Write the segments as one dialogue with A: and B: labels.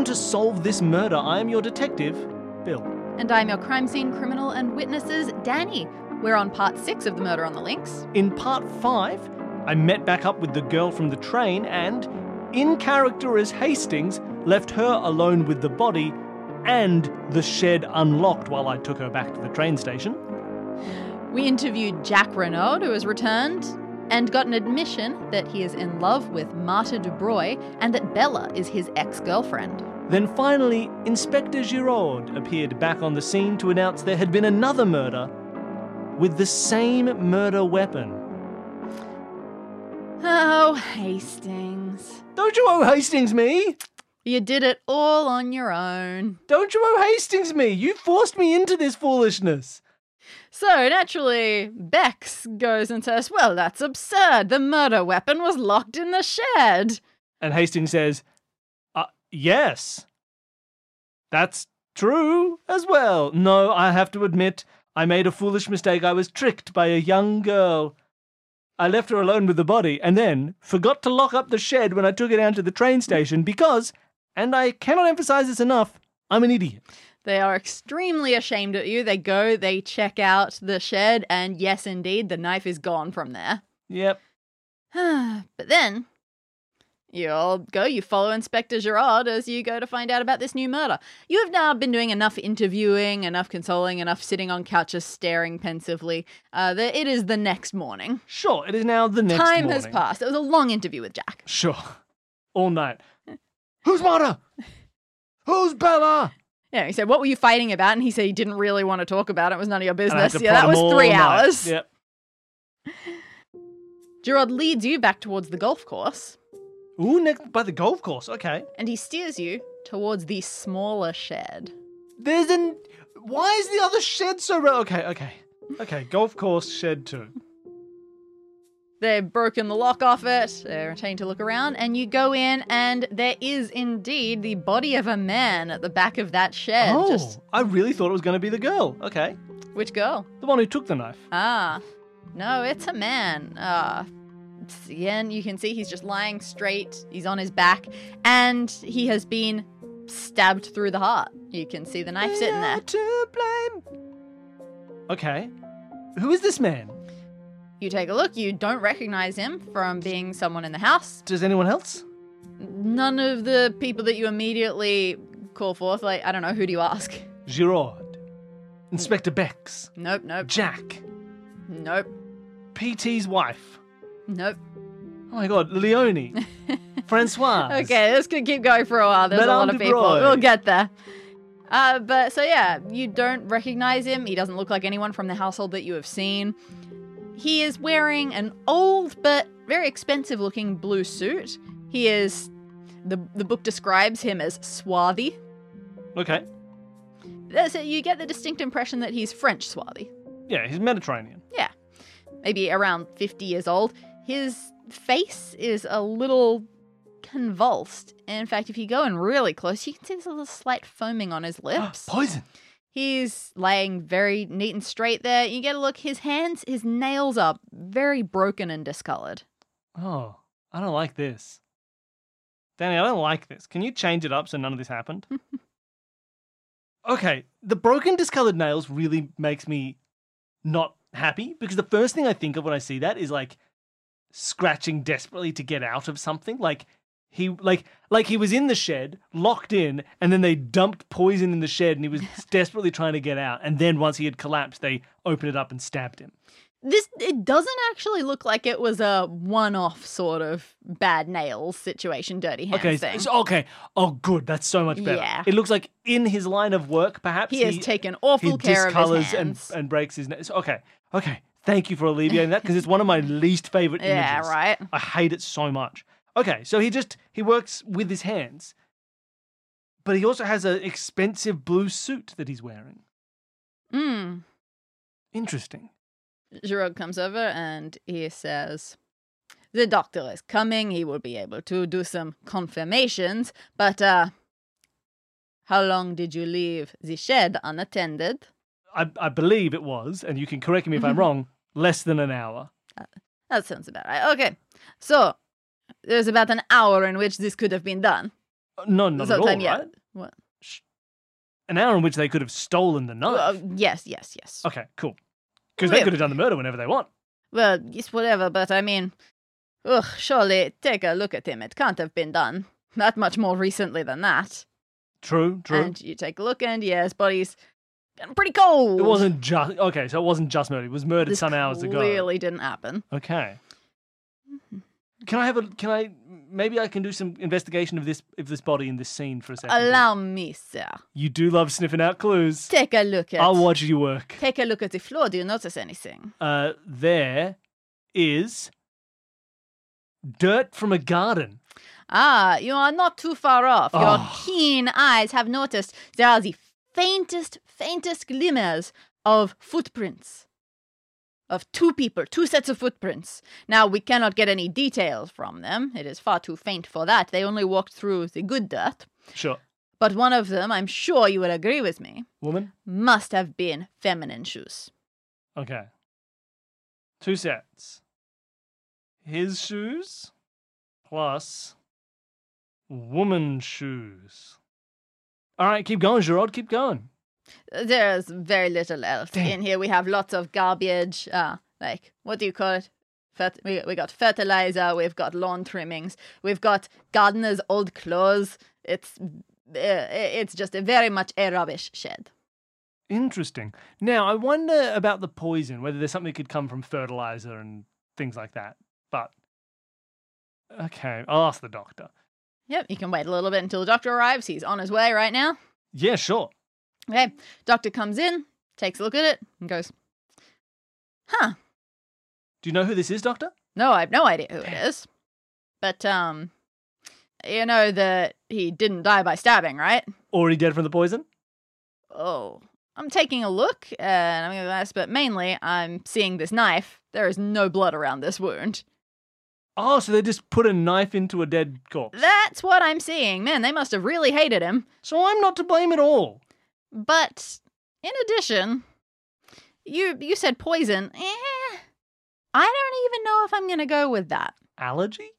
A: Welcome to Solve This Murder. I am your detective, Bill.
B: And I'm your crime scene criminal and witnesses, Danny. We're on part six of the murder on the links.
A: In part five, I met back up with the girl from the train and, in character as Hastings, left her alone with the body and the shed unlocked while I took her back to the train station.
B: We interviewed Jack Renauld, who has returned, and got an admission that he is in love with Marta Dubreuil and that Bella is his ex girlfriend.
A: Then finally, Inspector Giraud appeared back on the scene to announce there had been another murder with the same murder weapon.
B: Oh, Hastings.
A: Don't you owe Hastings me?
B: You did it all on your own.
A: Don't you owe Hastings me? You forced me into this foolishness.
B: So, naturally, Bex goes and says, Well, that's absurd. The murder weapon was locked in the shed.
A: And Hastings says, uh, Yes. That's true as well. No, I have to admit, I made a foolish mistake. I was tricked by a young girl. I left her alone with the body and then forgot to lock up the shed when I took it down to the train station because, and I cannot emphasize this enough, I'm an idiot.
B: They are extremely ashamed at you. They go, they check out the shed, and yes, indeed, the knife is gone from there.
A: Yep.
B: but then you all go, you follow Inspector Gerard as you go to find out about this new murder. You have now been doing enough interviewing, enough consoling, enough sitting on couches staring pensively. Uh, that it is the next morning.
A: Sure, it is now the next
B: Time
A: morning.
B: has passed. It was a long interview with Jack.
A: Sure. All night. Who's Marta? Who's Bella?
B: Yeah, he said, What were you fighting about? And he said he didn't really want to talk about it. It was none of your
A: And I had
B: business. Yeah, that was three
A: night.
B: hours.
A: Yep.
B: Gerard leads you back towards the golf course
A: Ooh, next by the golf course. Okay.
B: and he steers you towards the smaller shed.
A: There's an. Why is the other shed so? Re- okay, okay, okay. Golf course shed two.
B: They've broken the lock off it, they're taking to look around, and you go in, and there is indeed the body of a man at the back of that shed.
A: oh,
B: Just
A: I really thought it was going to be the girl. Okay,
B: which girl?
A: the one who took the knife.
B: Ah, no, it's a man. Ah, again, you can see he's just lying straight. He's on his back, and he has been stabbed through the heart. You can see the knife sitting there.
A: To blame. Okay, who is this man?
B: You take a look. You don't recognize him from being someone in the house.
A: Does anyone else?
B: None of the people that you immediately call forth. Like, I don't know. Who do you ask?
A: Giraud, Inspector Bex,
B: Nope. Nope.
A: Jack,
B: Nope.
A: PT's wife.
B: Nope.
A: Oh my God, Leonie, Francois.
B: Okay, this could keep going for a while. There's a lot of people.
A: Dubreuil.
B: We'll get there. Uh, but so yeah, you don't recognize him. He doesn't look like anyone from the household that you have seen. He is wearing an old but very expensive looking blue suit. He is the the book describes him as swarthy.
A: Okay.
B: Uh, So you get the distinct impression that he's French swarthy.
A: Yeah, he's Mediterranean.
B: Yeah. Maybe around 50 years old. His face is a little convulsed. In fact, if you go in really close, you can see there's a little slight foaming on his lips.
A: Poison.
B: He's laying very neat and straight there. You get a look, his hands, his nails are very broken and discolored.
A: Oh, I don't like this. Danny, I don't like this. Can you change it up so none of this happened? okay, the broken discolored nails really makes me not happy because the first thing I think of when I see that is like scratching desperately to get out of something. Like he like like he was in the shed, locked in, and then they dumped poison in the shed and he was desperately trying to get out. And then once he had collapsed, they opened it up and stabbed him.
B: This it doesn't actually look like it was a one-off sort of bad nails situation, dirty hands
A: Okay,
B: thing.
A: so- okay. Oh, good. That's so much better.
B: Yeah.
A: It looks like in his line of work, perhaps
B: he has taken awful care of his hands.
A: and and breaks his nails. Okay, okay. Thank you for alleviating that because it's one of my least favorite images.
B: yeah, right.
A: I hate it so much. Okay, so he just he works with his hands, but he also has an expensive blue suit that he's wearing.
B: Mm.
A: Interesting.
B: Giraud comes over and he says, The doctor is coming. He will be able to do some confirmations. But, uh, how long did you leave the shed unattended?
A: I I believe it was, and you can correct me if I'm wrong. Less than an hour.
B: That sounds about right. Okay. So, there's about an hour in which this could have been done.
A: Uh, No, not at all,
B: yeah.
A: right?
B: What?
A: An hour in which they could have stolen the knife.
B: Uh, yes, yes, yes.
A: okay, cool. Because they could have done the murder whenever they want.
B: Well, yes, whatever, but I mean, ugh, surely take a look at him. It can't have been done that much more recently than that.
A: True, true.
B: And you take a look, and yes, body's getting pretty cold.
A: it wasn't just okay, so it wasn't just murder. It was murdered
B: This
A: some hours ago.
B: Clearly didn't happen.
A: Okay. Can I have a? Can I? Maybe I can do some investigation of this of this body in this scene for a second.
B: Allow me, sir.
A: You do love sniffing out clues.
B: Take a look at.
A: I'll watch you work.
B: Take a look at the floor. Do you notice anything?
A: Uh, there is dirt from a garden.
B: Ah, you are not too far off. Your
A: Oh.
B: keen eyes have noticed there are the faintest, faintest glimmers of footprints. Of two people, two sets of footprints. Now, we cannot get any details from them. It is far too faint for that. They only walked through the good dirt.
A: Sure.
B: But one of them, I'm sure you will agree with me,
A: Woman.
B: must have been feminine shoes.
A: Okay. Two sets. His shoes plus woman's shoes. All right, keep going, Gerard. Keep going.
B: There's very little else
A: Damn.
B: in here. We have lots of garbage. Uh, like what do you call it? Fert- we we got fertilizer. We've got lawn trimmings. We've got gardener's old clothes. It's uh, it's just a very much a rubbish shed.
A: Interesting. Now, I wonder about the poison, whether there's something that could come from fertilizer and things like that. But, okay, I'll ask the doctor.
B: Yep, you can wait a little bit until the doctor arrives. He's on his way right now.
A: Yeah, sure.
B: Okay, doctor comes in, takes a look at it, and goes, "Huh?
A: Do you know who this is, doctor?
B: No, I have no idea who it is. But um, you know that he didn't die by stabbing, right?"
A: Already dead from the poison?
B: Oh, I'm taking a look, and I'm going to ask, but mainly I'm seeing this knife. There is no blood around this wound.
A: Oh, so they just put a knife into a dead corpse.
B: That's what I'm seeing. Man, they must have really hated him.
A: So I'm not to blame at all.
B: But in addition, you you said poison. Eh, I don't even know if I'm going to go with that.
A: Allergy?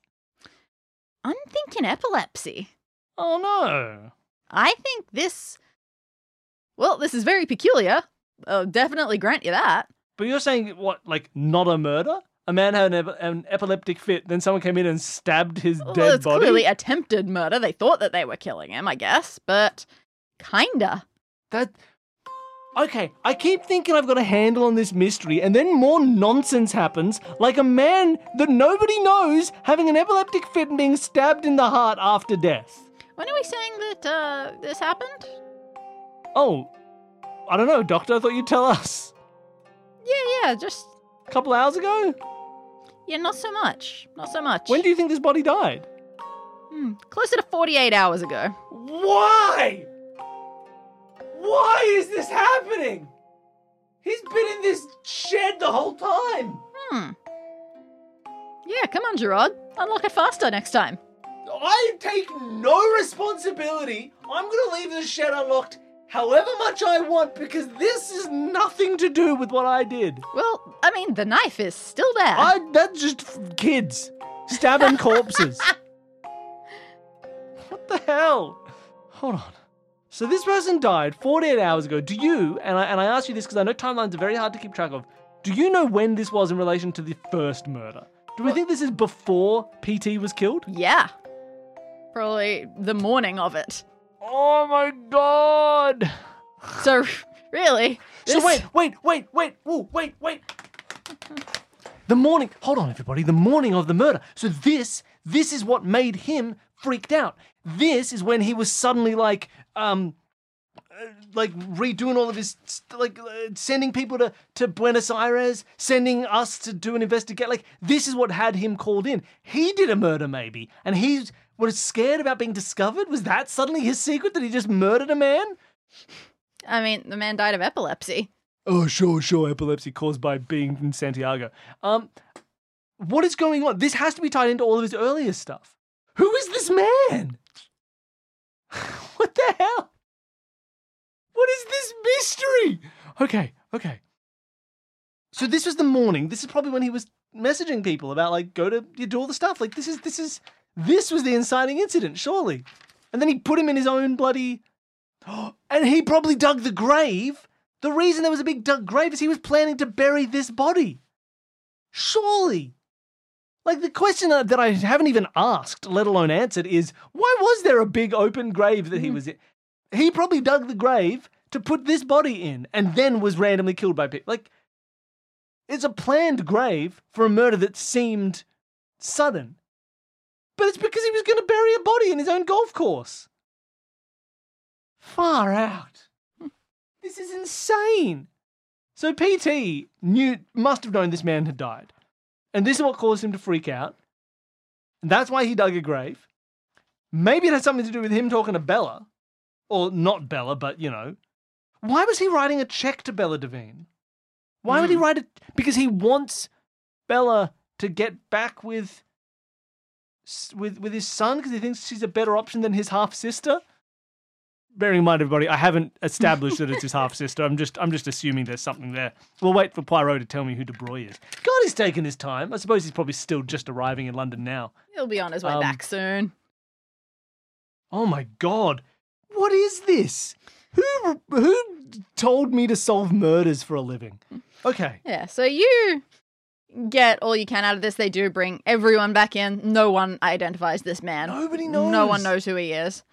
B: I'm thinking epilepsy.
A: Oh no.
B: I think this. Well, this is very peculiar. I'll definitely grant you that.
A: But you're saying what, like not a murder? A man had an, ep- an epileptic fit, then someone came in and stabbed his
B: Well,
A: dead
B: it's
A: body.
B: clearly attempted murder. They thought that they were killing him, I guess, but kinda.
A: That. Okay, I keep thinking I've got a handle on this mystery, and then more nonsense happens, like a man that nobody knows having an epileptic fit and being stabbed in the heart after death.
B: When are we saying that uh, this happened?
A: Oh, I don't know, Doctor. I thought you'd tell us.
B: Yeah, yeah, just
A: A couple hours ago?
B: yeah, not so much, not so much.
A: When do you think this body died?
B: Hmm, closer to forty-eight hours ago.
A: Why? Why is this happening? He's been in this shed the whole time.
B: Hmm. Yeah, come on, Gerard. Unlock it faster next time.
A: I take no responsibility. I'm going to leave the shed unlocked however much I want because this is nothing to do with what I did.
B: Well, I mean, the knife is still there.
A: I that's just kids stabbing corpses. what the hell? Hold on. So this person died 48 hours ago. Do you, and I, and I ask you this because I know timelines are very hard to keep track of, do you know when this was in relation to the first murder? Do we think this is before PT was killed?
B: Yeah. Probably the morning of it.
A: Oh my god!
B: So, really.
A: So wait, wait, wait, wait, whoa, wait, wait. The morning, hold on everybody, the morning of the murder. So this, this is what made him freaked out. This is when he was suddenly like, um, uh, like redoing all of his, like uh, sending people to, to Buenos Aires, sending us to do an investigate. Like this is what had him called in. He did a murder maybe, and he was scared about being discovered. Was that suddenly his secret that he just murdered a man?
B: I mean, the man died of epilepsy.
A: Oh, sure, sure. Epilepsy caused by being in Santiago. Um, what is going on? This has to be tied into all of his earlier stuff. Who is this man? what the hell? What is this mystery? Okay, okay. So this was the morning. This is probably when he was messaging people about like go to you do all the stuff. Like this is this is this was the inciting incident, surely. And then he put him in his own bloody. And he probably dug the grave. The reason there was a big dug grave is he was planning to bury this body. Surely. Like the question that I haven't even asked, let alone answered, is why was there a big open grave that he
B: Mm.
A: was in? He probably dug the grave to put this body in and then was randomly killed by people. Like, it's a planned grave for a murder that seemed sudden. But it's because he was going to bury a body in his own golf course. Far out. This is insane. So PT knew must have known this man had died. And this is what caused him to freak out. And that's why he dug a grave. Maybe it has something to do with him talking to Bella. Or not Bella, but you know. Why was he writing a check to Bella Devine? Why would he
B: Hmm.
A: write it? Because he wants Bella to get back with with with his son because he thinks she's a better option than his half sister. Bearing in mind, everybody, I haven't established that it's his half sister. I'm just I'm just assuming there's something there. We'll wait for Poirot to tell me who De Broglie is. God, he's taking his time. I suppose he's probably still just arriving in London now.
B: He'll be on his way
A: Um,
B: back soon.
A: Oh my god. What is this? Who who told me to solve murders for a living? Okay.
B: Yeah, so you get all you can out of this. They do bring everyone back in. No one identifies this man.
A: Nobody knows.
B: No one
A: knows
B: who he is.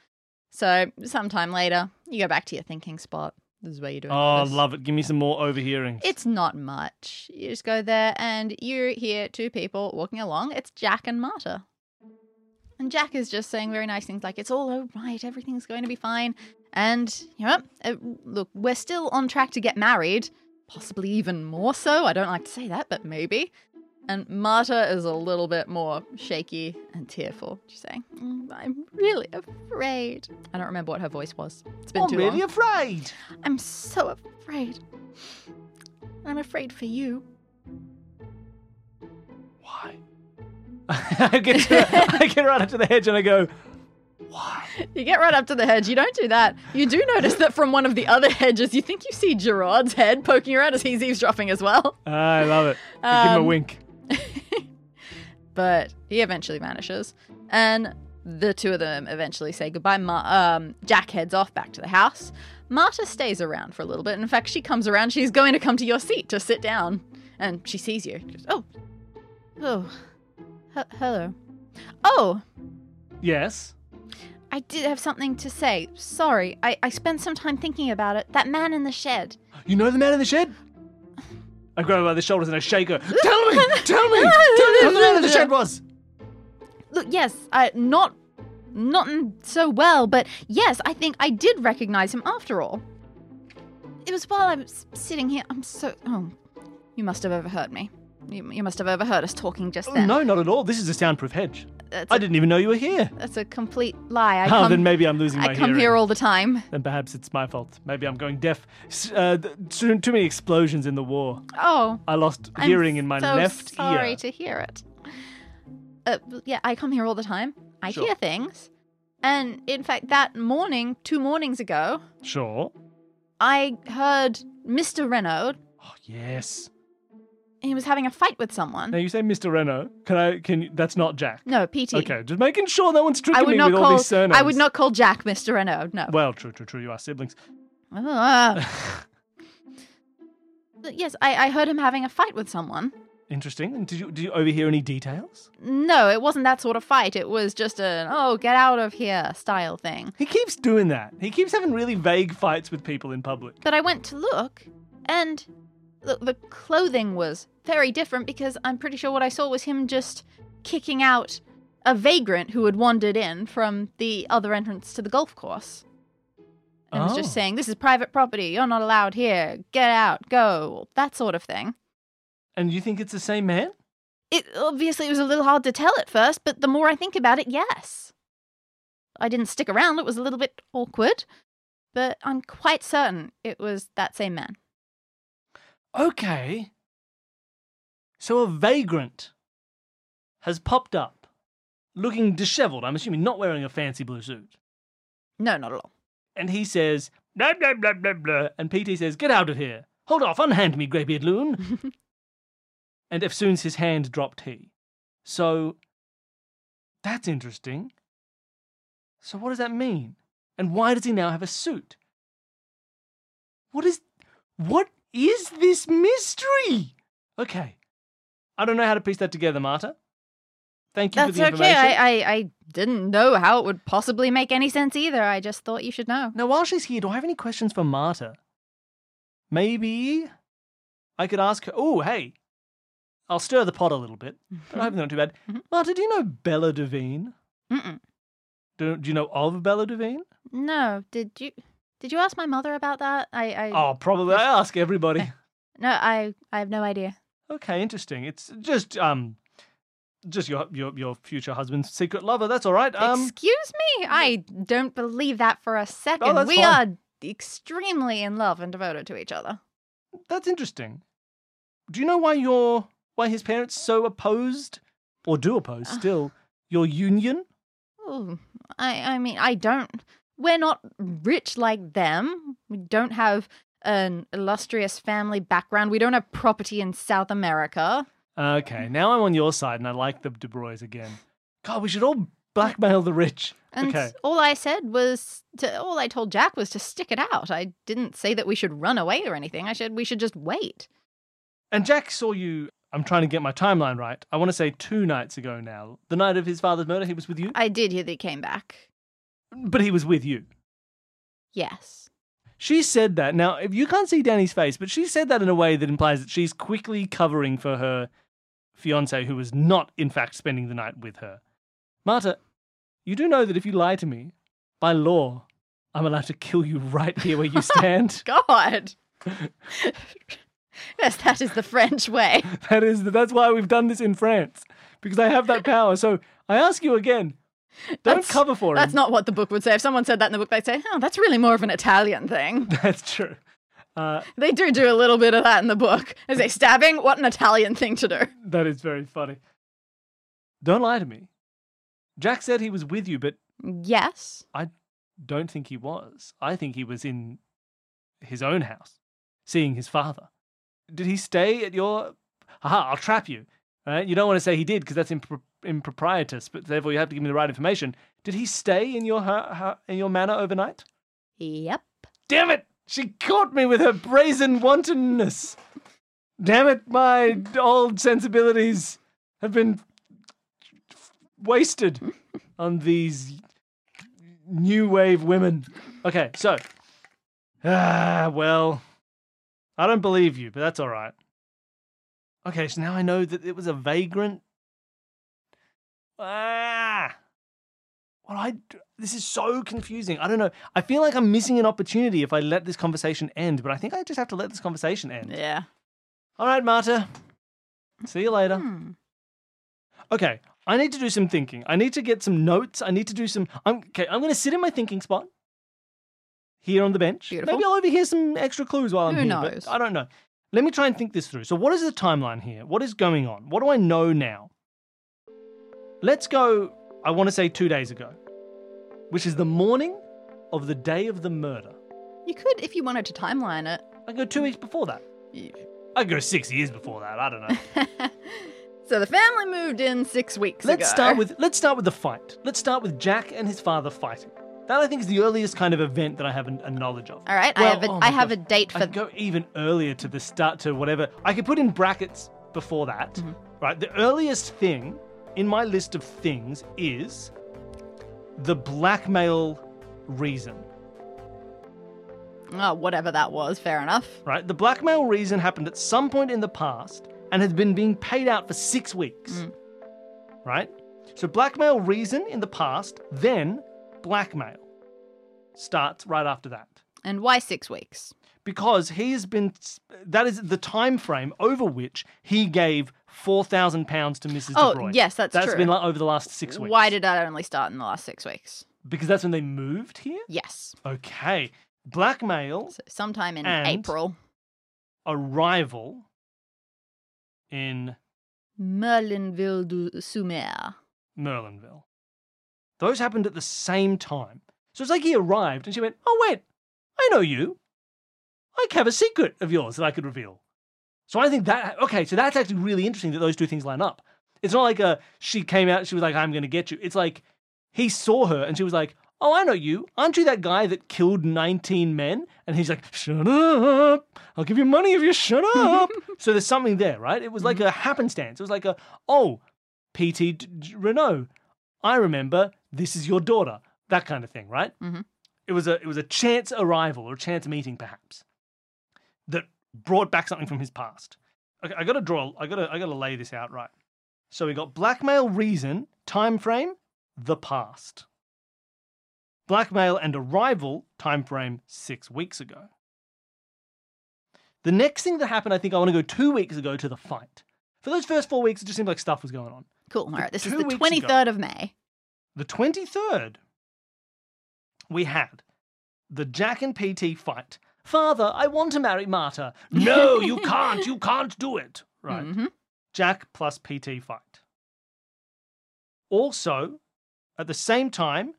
B: So sometime later, you go back to your thinking spot. This is where you're doing
A: Oh,
B: this.
A: love it. Give me some more overhearing.
B: It's not much. You just go there and you hear two people walking along. It's Jack and Marta. And Jack is just saying very nice things like, it's all all right, everything's going to be fine. And, you know, uh, look, we're still on track to get married. Possibly even more so. I don't like to say that, but maybe. And Marta is a little bit more shaky and tearful. She's saying, "Mm, I'm really afraid. I don't remember what her voice was. It's been
A: I'm
B: too
A: really
B: long.
A: afraid.
B: I'm so afraid. I'm afraid for you.
A: Why? I get to, I get right up to the hedge and I go, why?
B: You get right up to the hedge. You don't do that. You do notice that from one of the other hedges, you think you see Gerard's head poking around as he's eavesdropping as well.
A: I love it. I give him a
B: Um,
A: wink.
B: But he eventually vanishes. And the two of them eventually say goodbye. Ma- um, Jack heads off back to the house. Marta stays around for a little bit. In fact, she comes around. She's going to come to your seat to sit down. And she sees you. She goes, oh. Oh. H- hello. Oh,
A: Yes.
B: I did have something to say. Sorry, I, I spent some time thinking about it. That man in the shed.
A: You know the man in the shed? I grab her by the shoulders and I shake her. Tell me! Tell me! Tell me who the man in the shed was!
B: Look, yes, I not not so well, but yes, I think I did recognize him after all. It was while I was sitting here. I'm so oh, you must have overheard me. You, you must have overheard us talking just then.
A: no, not at all. This is a soundproof hedge.
B: That's
A: I
B: a,
A: didn't even know you were here.
B: that's a complete lie. I
A: oh,
B: come,
A: then maybe I'm losing my hearing.
B: I come
A: hearing.
B: here all the time.
A: Then perhaps it's my fault. Maybe I'm going deaf. Uh, too, too many explosions in the war.
B: Oh,
A: I lost
B: I'm
A: hearing in my
B: so
A: left
B: sorry
A: ear.
B: Sorry to hear it. Uh, yeah, I come here all the time. I
A: Sure.
B: hear things. And in fact, that morning, two mornings ago,
A: Sure.
B: I heard Mr. Renauld.
A: Oh, yes.
B: He was having a fight with someone.
A: Now you say Mr. Renauld. Can I? Can you? That's not Jack.
B: No, PT.
A: Okay, just making sure no one's tricking
B: I would
A: me
B: not
A: with
B: call.
A: all these surnames.
B: I would not call Jack Mr. Renauld. No.
A: Well, true, true, true. You are siblings.
B: Yes, I, I heard him having a fight with someone.
A: Interesting. And did you did you overhear any details?
B: No, it wasn't that sort of fight. It was just an oh get out of here style thing.
A: He keeps doing that. He keeps having really vague fights with people in public.
B: But I went to look, and the, the clothing was very different because I'm pretty sure what I saw was him just kicking out a vagrant who had wandered in from the other entrance to the golf course. And was
A: Oh.
B: just saying, This is private property. You're not allowed here. Get out. Go. That sort of thing.
A: And you think it's the same man?
B: It obviously it was a little hard to tell at first, but the more I think about it, yes. I didn't stick around. It was a little bit awkward, but I'm quite certain it was that same man.
A: Okay. So a vagrant has popped up, looking dishevelled. I'm assuming not wearing a fancy blue suit.
B: No, not at all.
A: And he says, blah, blah, blah, blah, blah. And PT says, get out of here. Hold off, unhand me, greybeard loon. and eftsoons his hand dropped he. So, that's interesting. So what does that mean? And why does he now have a suit? What is what is this mystery? Okay. I don't know how to piece that together, Marta. Thank you
B: That's
A: for the
B: okay.
A: information.
B: I, I, I didn't know how it would possibly make any sense either. I just thought you should know.
A: Now, while she's here, do I have any questions for Marta? Maybe I could ask her. Oh, hey, I'll stir the pot a little bit. But I hope they're not too bad.
B: Mhm.
A: Marta, do you know Bella Devine?
B: Mm-mm.
A: Do, do you know of Bella Devine?
B: No, did you? Did you ask my mother about that? I, I
A: Oh, probably. I ask everybody.
B: no, I, I have no idea.
A: Okay, interesting. It's just um, just your your your future husband's secret lover. That's all right. Um,
B: Excuse me, I don't believe that for a second.
A: Oh, that's
B: we
A: fine.
B: are extremely in love and devoted to each other.
A: that's interesting. Do you know why your why his parents so opposed or do oppose still your union?
B: Ooh, I, I mean, I don't. We're not rich like them. We don't have an illustrious family background. We don't have property in South America.
A: Okay, now I'm on your side, and I like the De Broys again. God, we should all blackmail the rich.
B: And
A: Okay.
B: all I said was to all I told Jack was to stick it out. I didn't say that we should run away or anything. I said we should just wait.
A: And Jack saw you. I'm trying to get my timeline right. I want to say two nights ago now. The night of his father's murder, he was with you,
B: I did hear that he came back.
A: But he was with you.
B: Yes.
A: She said that. Now, if you can't see Danny's face, but she said that in a way that implies that she's quickly covering for her fiance, who was not, in fact, spending the night with her. Marta, you do know that if you lie to me, by law, I'm allowed to kill you right here where you stand.
B: God. yes, that is the French way.
A: that is, that's why we've done this in France because I have that power. So I ask you again, don't
B: That's-
A: cover for him.
B: That's not what the book would say. If someone said that in the book, they'd say, "Oh, that's really more of an Italian thing."
A: That's true. Uh,
B: They do do a little bit of that in the book. Is they stabbing? What an Italian thing to do.
A: that is very funny. Don't lie to me. Jack said he was with you, but
B: Yes.
A: I don't think he was. I think he was in his own house, seeing his father. Did he stay at your? Aha! I'll trap you. Right? You don't want to say he did because that's impro- improprietous. But therefore, you have to give me the right information. Did he stay in your hu- hu- in your manor overnight?
B: Yep.
A: Damn it! She caught me with her brazen wantonness. Damn it! My old sensibilities have been wasted on these new wave women. Okay, so ah, well, I don't believe you, but that's all right. Okay, so now I know that it was a vagrant. Ah, well, I this is so confusing. I don't know. I feel like I'm missing an opportunity if I let this conversation end, but I think I just have to let this conversation end.
B: Yeah.
A: All right, Marta. See you later.
B: Hmm.
A: Okay, I need to do some thinking. I need to get some notes. I need to do some. I'm okay. I'm going to sit in my thinking spot here on the bench.
B: Beautiful.
A: Maybe I'll overhear some extra clues while I'm
B: Who
A: here.
B: knows?
A: But I don't know. Let me try and think this through. So, what is the timeline here? What is going on? What do I know now? Let's go. I want to say two days ago, which is the morning of the day of the murder.
B: You could, if you wanted to timeline it.
A: I go two weeks before that. I go six years before that. I don't know.
B: so the family moved in six weeks
A: let's
B: ago.
A: start with let's start with the fight. Let's start with Jack and his father fighting. That I think is the earliest kind of event that I have a, a knowledge of.
B: All right, I
A: Well,
B: have a,
A: oh
B: I have
A: gosh.
B: a date
A: I
B: for.
A: could go even earlier to the start to whatever. I could put in brackets before that.
B: Mhm.
A: Right. The earliest thing in my list of things is the blackmail reason.
B: Oh, whatever that was. Fair enough.
A: Right. The blackmail reason happened at some point in the past and has been being paid out for six weeks.
B: Mm.
A: Right. So blackmail reason in the past, then blackmail starts right after that.
B: And why six weeks?
A: because he has been that is the time frame over which he gave four thousand pounds to Mrs.
B: Oh, yes, that's
A: That's
B: true.
A: That's been like over the last six weeks.
B: Why did that only start in the last six weeks?
A: Because that's when they moved here.
B: Yes.
A: Okay, blackmail
B: So sometime in April.
A: arrival in
B: Merlinville-sur-Mer.
A: Merlinville. Those happened at the same time. So it's like he arrived and she went, "Oh wait, I know you. I have a secret of yours that I could reveal." So I think that okay, so that's actually really interesting that those two things line up. It's not like a she came out, she was like, "I'm going to get you." It's like he saw her and she was like, Oh, I know you. Aren't you that guy that killed 19 men? And he's like, Shut up. I'll give you money if you shut up. so there's something there, right? It was like a happenstance. It was like a, Oh, P.T. Renauld, I remember this is your daughter. That kind of thing, right?
B: Mhm.
A: It was a it was a chance arrival or a chance meeting, perhaps, that brought back something from his past. Okay, I gotta draw. I gotta I gotta lay this out right. So we got blackmail, reason, time frame, the past. Blackmail and arrival, time frame six weeks ago. The next thing that happened, I think I want to go two weeks ago to the fight. For those first four weeks, it just seemed like stuff was going on.
B: Cool. All right. This is the
A: weeks ago.
B: 23rd of May.
A: The 23rd, we had the Jack and PT fight. Father, I want to marry Marta. No, you can't. You can't do it. Right.
B: hmm
A: Jack plus PT fight. Also, at the same time,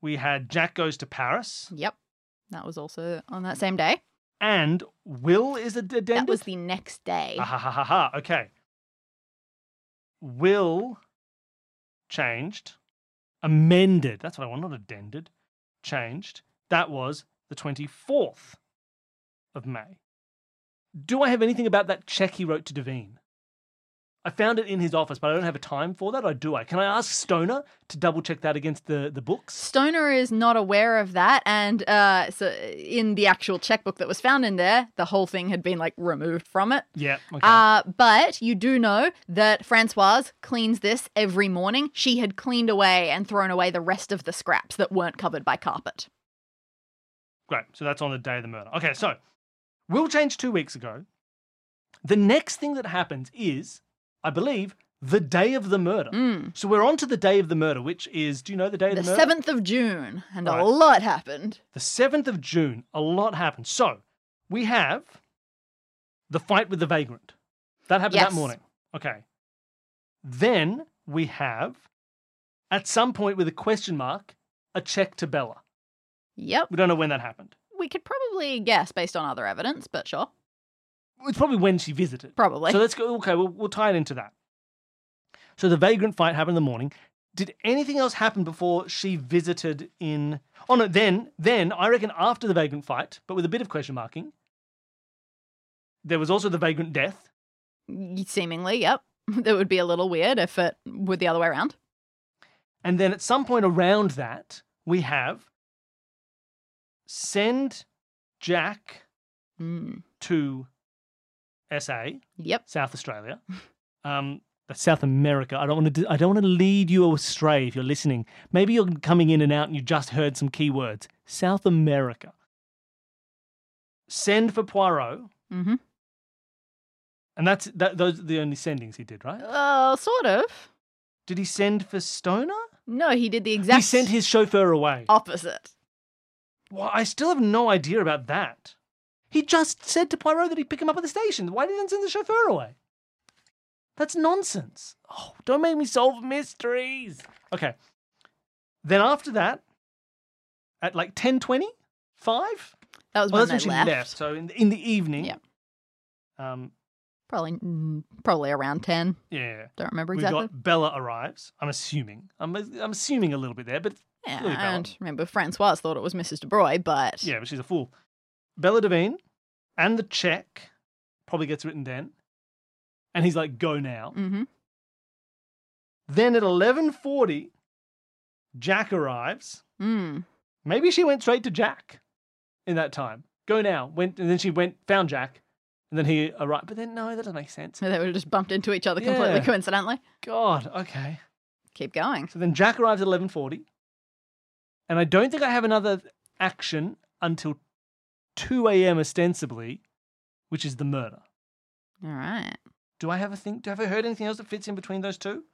A: we had Jack goes to Paris
B: Yep. That was also on that same day.
A: and Will is a addended.
B: That was the next day.
A: Ah, ha ha ha ha. Okay. Will changed, amended. That's what I want, not addended. Changed. That was the 24th of May. Do I have anything about that check he wrote to Devine? I found it in his office, but I don't have a time for that. Or do I? Can I ask Stonor to double check that against the, the books?
B: Stonor is not aware of that, and uh, so in the actual checkbook that was found in there, the whole thing had been like removed from it.
A: Yeah. Okay.
B: Uh, but you do know that Francoise cleans this every morning. She had cleaned away and thrown away the rest of the scraps that weren't covered by carpet.
A: Great. So that's on the day of the murder. Okay, so Will change two weeks ago. The next thing that happens is, I believe, the day of the murder.
B: Mm.
A: So we're on to the day of the murder, which is, do you know the day of
B: The
A: the, murder?
B: 7th of June, and
A: Right.
B: a lot happened.
A: The 7th of June. A lot happened. So we have the fight with the vagrant. That happened
B: Yes.
A: that morning. Okay. Then we have, at some point with a question mark, a check to Bella.
B: Yep.
A: We don't know when that happened.
B: We could probably guess based on other evidence, but sure.
A: It's probably when she visited.
B: Probably.
A: So let's go. Okay, we'll, we'll tie it into that. So the vagrant fight happened in the morning. Did anything else happen before she visited in? Oh no, then then I reckon after the vagrant fight, but with a bit of question marking. There was also the vagrant death.
B: Seemingly, yep. That would be a little weird if it were the other way around.
A: And then at some point around that, we have send Jack
B: Mm.
A: to SA,
B: Yep.
A: South Australia. Um, that's South America. I don't want to. I don't want to lead you astray if you're listening. Maybe you're coming in and out and you just heard some keywords. South America. Send for Poirot,
B: hmm
A: and that's that. Those are the only sendings he did, right?
B: Uh, sort of.
A: Did he send for Stonor?
B: No, he did the exact
A: He sent his chauffeur away.
B: opposite.
A: Well, I still have no idea about that. He just said to Poirot that he'd pick him up at the station. Why didn't he send the chauffeur away? That's nonsense. Oh, don't make me solve mysteries. Okay. Then after that, at like 10.20, 5?
B: That was
A: Well,
B: when
A: that's when she
B: left.
A: left. So in, in the evening.
B: Yeah.
A: Um,
B: Probably, mm, probably around ten.
A: yeah.
B: Don't remember exactly.
A: We
B: exactly.
A: got Bella arrives. I'm assuming. I'm, I'm assuming a little bit there, but
B: yeah,
A: Bella.
B: and remember Francoise thought it was Mrs. De Broy, but
A: yeah, but she's a fool. Bella Devine and the check probably gets written then. And he's like, go now.
B: hmm
A: Then at 11:40, Jack arrives.
B: Mm.
A: Maybe she went straight to Jack in that time. Go now. Went and then she went found Jack, and then he arrived. But then no, that doesn't make sense.
B: So they would have just bumped into each other completely coincidentally.
A: God. Okay.
B: Keep going.
A: So then Jack arrives at 11:40, and I don't think I have another action until 2 a.m. ostensibly, which is the murder.
B: All right.
A: Do I have a thing? Do I have I heard anything else that fits in between those two?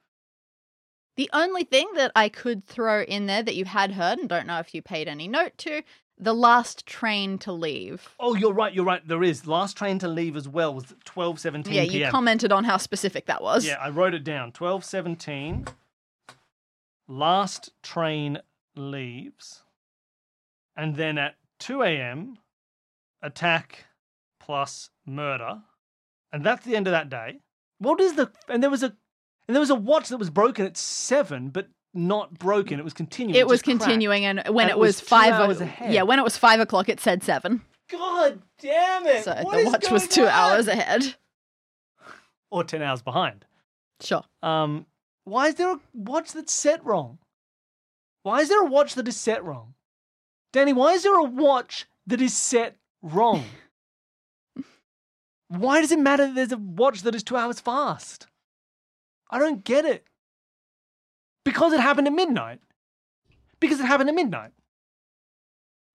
B: The only thing that I could throw in there that you had heard and don't know if you paid any note to, the last train to leave.
A: Oh, you're right. You're right. There is last train to leave as well was 12:17
B: yeah, you
A: p.m.
B: commented on how specific that was.
A: Yeah, I wrote it down. 12:17. Last train leaves. And then at 2 a.m., attack plus murder. And that's the end of that day. What is the and there was a and there was a watch that was broken at 7, but not broken. It was continuing.
B: It was
A: just cracked.
B: continuing, and when
A: And
B: it
A: it
B: was,
A: was
B: five
A: hours ahead.
B: yeah, when it was five o'clock, it said seven.
A: God damn it!
B: So
A: What
B: the watch was two
A: on?
B: hours ahead.
A: or ten hours behind.
B: Sure.
A: Um, why is there a watch that's set wrong? Why is there a watch that is set wrong? Danny, why is there a watch that is set wrong? why does it matter that there's a watch that is two hours fast? I don't get it. Because it happened at midnight. Because it happened at midnight.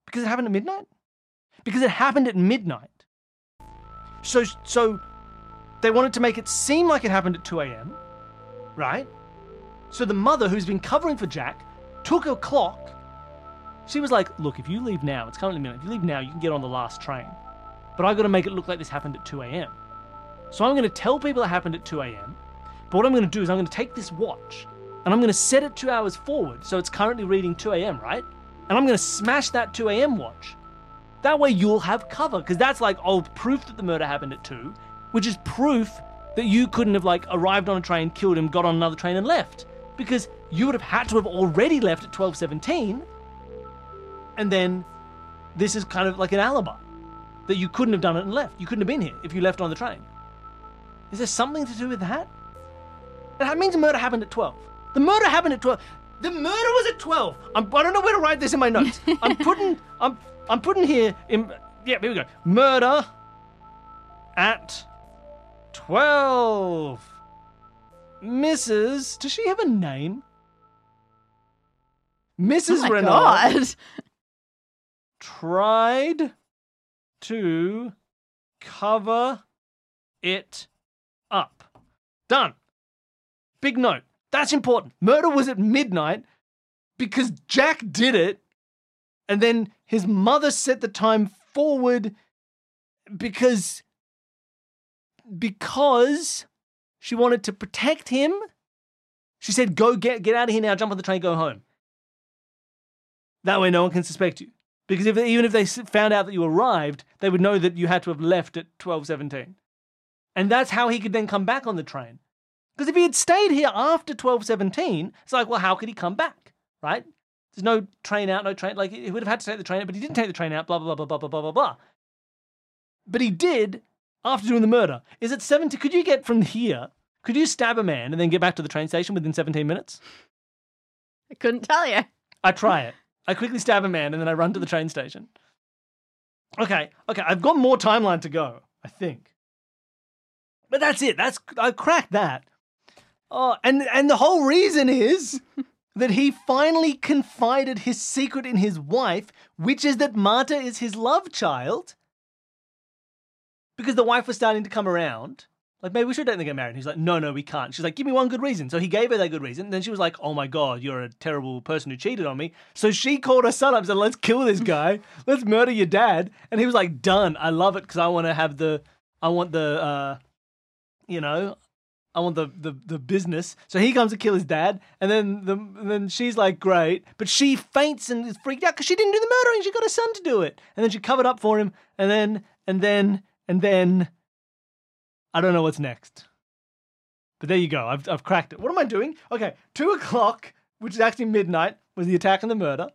A: Because it happened at midnight? Because it happened at midnight. So so they wanted to make it seem like it happened at 2 a.m., right? So the mother, who's been covering for Jack, took a clock. She was like, Look, if you leave now, it's currently midnight. If you leave now, you can get on the last train. But I got to make it look like this happened at 2 a.m. So I'm going to tell people it happened at 2 a.m. But what I'm going to do is I'm going to take this watch and I'm going to set it two hours forward. So it's currently reading 2 a.m., right? And I'm going to smash that 2 a.m. watch. That way you'll have cover because that's like old proof that the murder happened at 2, which is proof that you couldn't have like arrived on a train, killed him, got on another train and left because you would have had to have already left at 12:17 and then this is kind of like an alibi that you couldn't have done it and left. You couldn't have been here if you left on the train. Is there something to do with that? That means the murder happened at 12. The murder happened at 12. The murder was at 12. I'm, I don't know where to write this in my notes. I'm putting I'm I'm putting here in yeah, here we go. Murder at 12. Mrs. Does she have a name? Mrs.
B: Oh god.
A: Tried to cover it up. Done. Big note. That's important. Murder was at midnight because Jack did it, and then his mother set the time forward because because she wanted to protect him. She said, "Go get get out of here now. Jump on the train. Go home." That way, no one can suspect you. Because if even if they found out that you arrived, they would know that you had to have left at twelve seventeen, and that's how he could then come back on the train. Because if he had stayed here after twelve seventeen, it's like, well, how could he come back? Right? There's no train out, no train. Like he would have had to take the train out, but he didn't take the train out. Blah blah blah blah blah blah blah blah. But he did after doing the murder. Is it seventy? Could you get from here? Could you stab a man and then get back to the train station within seventeen minutes?
B: I couldn't tell you.
A: I try it. I quickly stab a man and then I run to the train station. Okay, okay, I've got more timeline to go, I think. But that's it. That's I cracked that. Oh, and and the whole reason is that he finally confided his secret in his wife, which is that Marta is his love child. Because the wife was starting to come around. Like, maybe we should don't get married. And he's like, no, no, we can't. She's like, give me one good reason. So he gave her that good reason. then she was like, oh my God, you're a terrible person who cheated on me. So she called her son up and said, let's kill this guy. Let's murder your dad. And he was like, done. I love it because I want to have the, I want the, uh, you know, I want the, the the business. So he comes to kill his dad, and then the and then she's like, great, but she faints and is freaked out because she didn't do the murdering. She got her son to do it, and then she covered up for him, and then and then and then I don't know what's next. But there you go. I've I've cracked it. What am I doing? Okay, two o'clock, which is actually midnight, was the attack and the murder.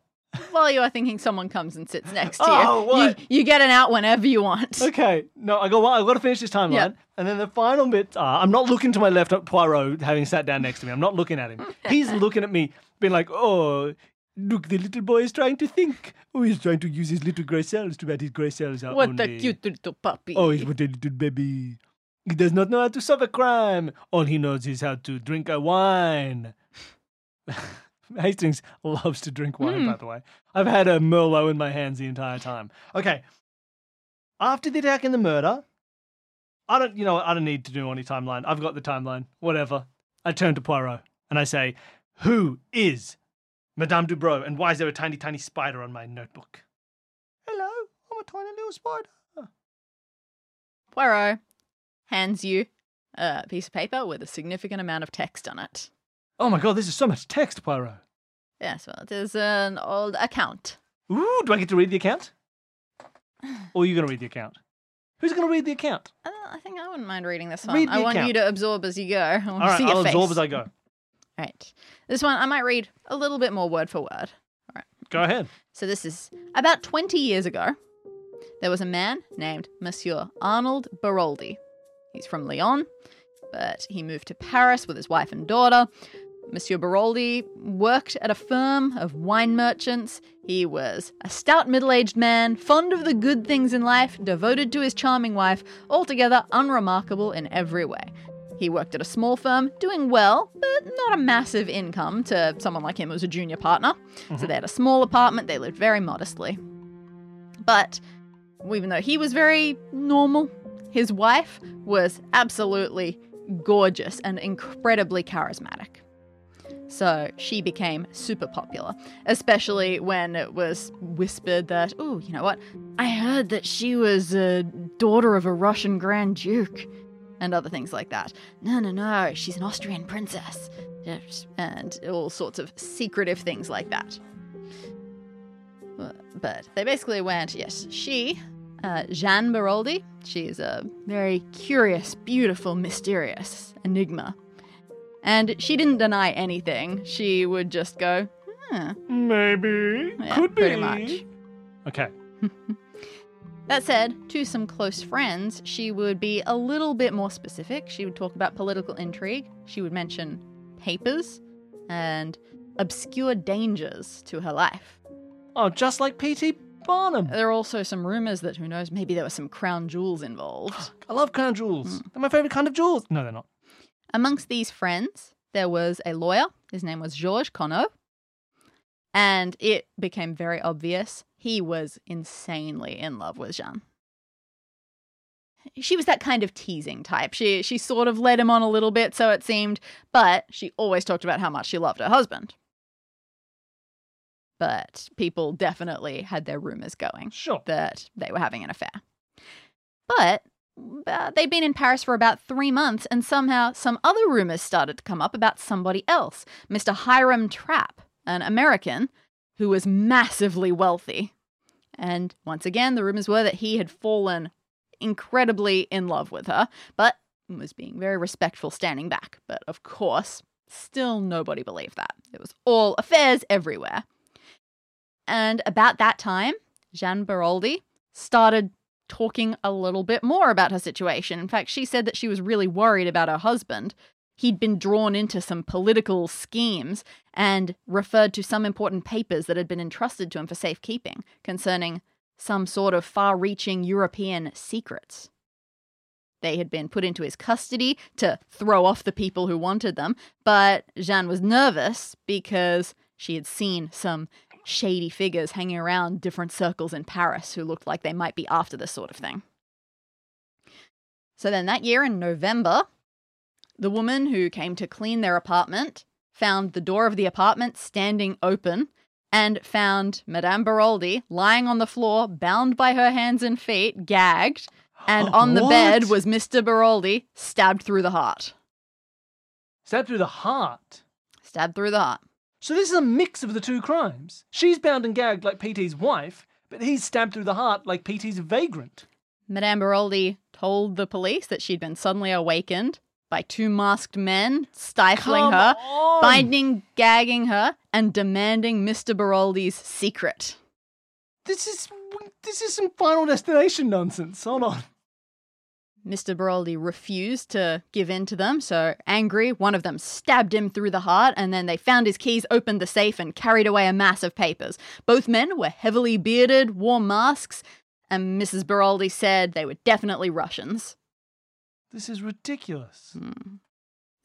B: Well, you are thinking someone comes and sits next to
A: Oh,
B: you.
A: what?
B: You, you get an out whenever you want.
A: Okay, no, I got I got to finish this timeline,
B: Yeah.
A: and then the final bits are I'm not looking to my left at Poirot having sat down next to me. I'm not looking at him. He's looking at me, being like, "Oh, look, the little boy is trying to think. Oh, he's trying to use his little grey cells. Too bad his grey cells are
B: What
A: only.
B: a cute little puppy.
A: Oh, he's what a little baby. He does not know how to solve a crime. All he knows is how to drink a wine." Hastings loves to drink wine,
B: Hmm.
A: by the way. I've had a Merlot in my hands the entire time. Okay. After the attack and the murder, I don't, you know, I don't need to do any timeline. I've got the timeline. Whatever. I turn to Poirot and I say, "Who is Madame Dubrow, and why is there a tiny, tiny spider on my notebook?" Hello, I'm a tiny little spider.
B: Poirot hands you a piece of paper with a significant amount of text on it.
A: Oh my god, this is so much text, Poirot.
B: Yes, well, it is an old account.
A: Ooh, do I get to read the account? Or are you going to read the account? Who's going to read the account?
B: Uh, I think I wouldn't mind reading this one.
A: Read
B: I
A: the
B: want you to absorb as you go. I want
A: All
B: to see
A: I'll
B: face.
A: absorb as I go.
B: Right. This one I might read a little bit more word for word. All right.
A: Go ahead.
B: So this is about 20 years ago. There was a man named Monsieur Arnold Beroldy. He's from Lyon, but he moved to Paris with his wife and daughter. Monsieur Beroldy worked at a firm of wine merchants. He was a stout middle aged man, fond of the good things in life, devoted to his charming wife, altogether unremarkable in every way. He worked at a small firm, doing well, but not a massive income to someone like him who was a junior partner. So mm-hmm. they had a small apartment, they lived very modestly. But even though he was very normal, his wife was absolutely gorgeous and incredibly charismatic. So she became super popular, especially when it was whispered that, oh, you know what? I heard that she was a daughter of a Russian Grand Duke and other things like that. No, no, no, she's an Austrian princess. And all sorts of secretive things like that. But they basically went, yes, she, uh, Jeanne Beroldy, she's a very curious, beautiful, mysterious enigma. And she didn't deny anything. She would just go, huh,
A: Maybe.
B: yeah,
A: Could be.
B: pretty much.
A: Okay.
B: That said, to some close friends, she would be a little bit more specific. She would talk about political intrigue. She would mention papers and obscure dangers to her life.
A: Oh, just like P.T. Barnum.
B: There are also some rumors that who knows, maybe there were some crown jewels involved.
A: I love crown jewels. Hmm. They're my favorite kind of jewels. No, they're not.
B: Amongst these friends, there was a lawyer. His name was Georges Conneau. And it became very obvious he was insanely in love with Jeanne. She was that kind of teasing type. She she sort of led him on a little bit, so it seemed, but she always talked about how much she loved her husband. But people definitely had their rumors going
A: Sure.
B: that they were having an affair. But uh, they'd been in Paris for about three months, and somehow some other rumors started to come up about somebody else, Mr. Hiram Trapp, an American who was massively wealthy. And once again, the rumors were that he had fallen incredibly in love with her, but was being very respectful standing back. But of course, still nobody believed that. It was all affairs everywhere. And about that time, Jeanne Beroldy started talking a little bit more about her situation. In fact, she said that she was really worried about her husband. He'd been drawn into some political schemes and referred to some important papers that had been entrusted to him for safekeeping concerning some sort of far reaching European secrets. They had been put into his custody to throw off the people who wanted them, but Jeanne was nervous because she had seen some shady figures hanging around different circles in Paris who looked like they might be after this sort of thing. So then that year in November, the woman who came to clean their apartment found the door of the apartment standing open and found Madame Beroldy lying on the floor, bound by her hands and feet, gagged, and on the bed was Mr. Beroldy, stabbed through the heart.
A: Stabbed through the heart.
B: Stabbed through the heart.
A: So this is a mix of the two crimes. She's bound and gagged like P.T.'s wife, but he's stabbed through the heart like P.T.'s vagrant.
B: Madame Beroldy told the police that she'd been suddenly awakened by two masked men stifling
A: Come
B: her,
A: on!
B: binding, gagging her, and demanding Mr. Beroldy's secret.
A: This is this is some Final Destination nonsense. Hold on.
B: Mr. Beroldy refused to give in to them, so angry, one of them stabbed him through the heart, and then they found his keys, opened the safe, and carried away a mass of papers. Both men were heavily bearded, wore masks, and Mrs. Beroldy said they were definitely Russians.
A: This is ridiculous.
B: Hmm.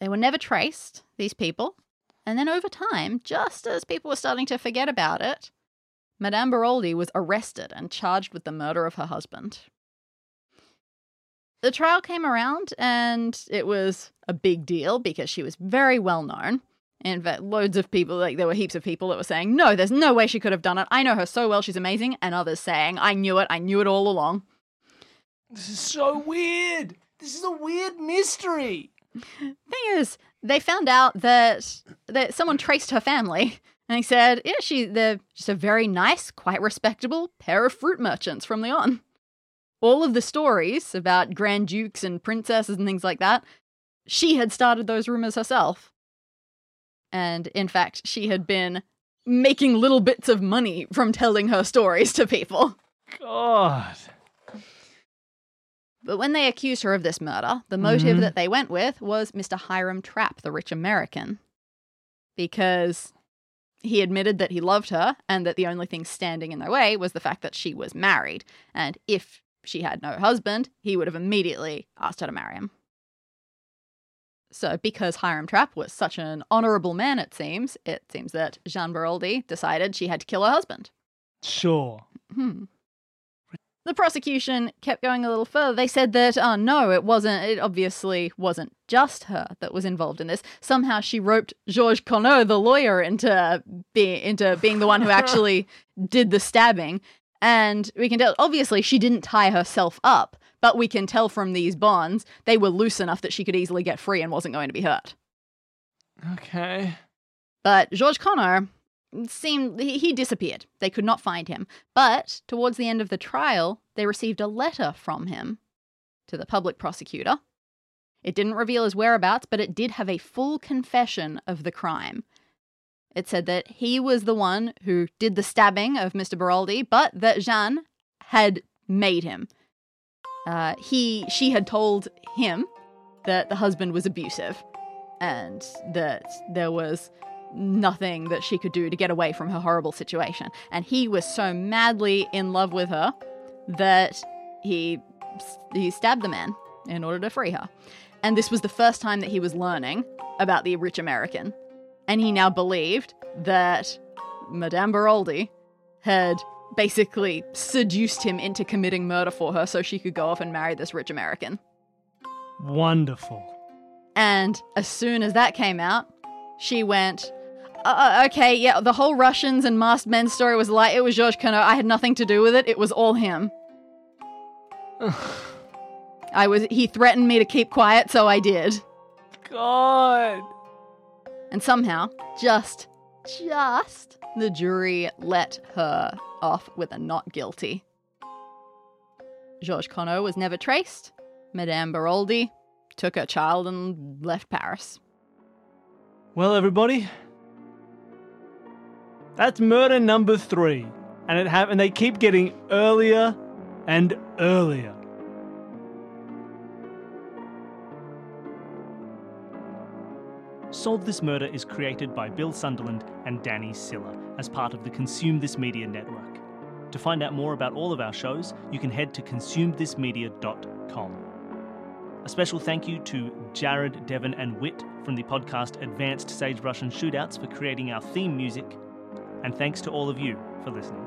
B: They were never traced, these people. And then over time, just as people were starting to forget about it, Madame Beroldy was arrested and charged with the murder of her husband. The trial came around and it was a big deal because she was very well known. In fact, loads of people, like there were heaps of people that were saying, no, there's no way she could have done it. I know her so well, she's amazing. And others saying, I knew it, I knew it all along.
A: This is so weird. This is a weird mystery.
B: thing is, they found out that that someone traced her family, and they said, "Yeah, she they're just a very nice, quite respectable pair of fruit merchants from Lyon." All of the stories about grand dukes and princesses and things like that, she had started those rumors herself. And in fact, she had been making little bits of money from telling her stories to people.
A: God.
B: But when they accused her of this murder, the motive
A: Mhm.
B: that they went with was Mr. Hiram Trapp, the rich American. Because he admitted that he loved her and that the only thing standing in their way was the fact that she was married. And if she had no husband, he would have immediately asked her to marry him. So, because Hiram Trapp was such an honorable man, it seems, it seems that Jean Beroldy decided she had to kill her husband.
A: Sure.
B: Hmm. The prosecution kept going a little further. They said that, oh no, it wasn't, it obviously wasn't just her that was involved in this. Somehow she roped Georges Conneau, the lawyer, into, be, into being the one who actually did the stabbing. And we can tell, obviously, she didn't tie herself up, but we can tell from these bonds they were loose enough that she could easily get free and wasn't going to be hurt.
A: Okay.
B: But Georges Conneau seemed he, he disappeared. They could not find him. But towards the end of the trial, they received a letter from him to the public prosecutor. It didn't reveal his whereabouts, but it did have a full confession of the crime. It said that he was the one who did the stabbing of Mr. Beroldy, but that Jeanne had made him. Uh, he, she had told him that the husband was abusive, and that there was nothing that she could do to get away from her horrible situation. And he was so madly in love with her that he he stabbed the man in order to free her. And this was the first time that he was learning about the rich American. And he now believed that Madame Beroldy had basically seduced him into committing murder for her so she could go off and marry this rich American.
A: Wonderful.
B: And as soon as that came out, she went, uh, okay, yeah, the whole Russians and masked men story was like, it was Georges Conneau. I had nothing to do with it. It was all him. I was, he threatened me to keep quiet, so I did.
A: God.
B: And somehow, just, just, the jury let her off with a not guilty. Georges Conneau was never traced. Madame Beroldy took her child and left Paris.
A: Well, everybody, that's murder number three, and it hap- and they keep getting earlier and earlier. Solve This Murder is created by Bill Sunderland and Danny Siller as part of the Consume This Media network. To find out more about all of our shows, you can head to consumethismedia.com. A special thank you to Jared, Devon, and Wit from the podcast Advanced Sagebrush and Shootouts for creating our theme music. And thanks to all of you for listening.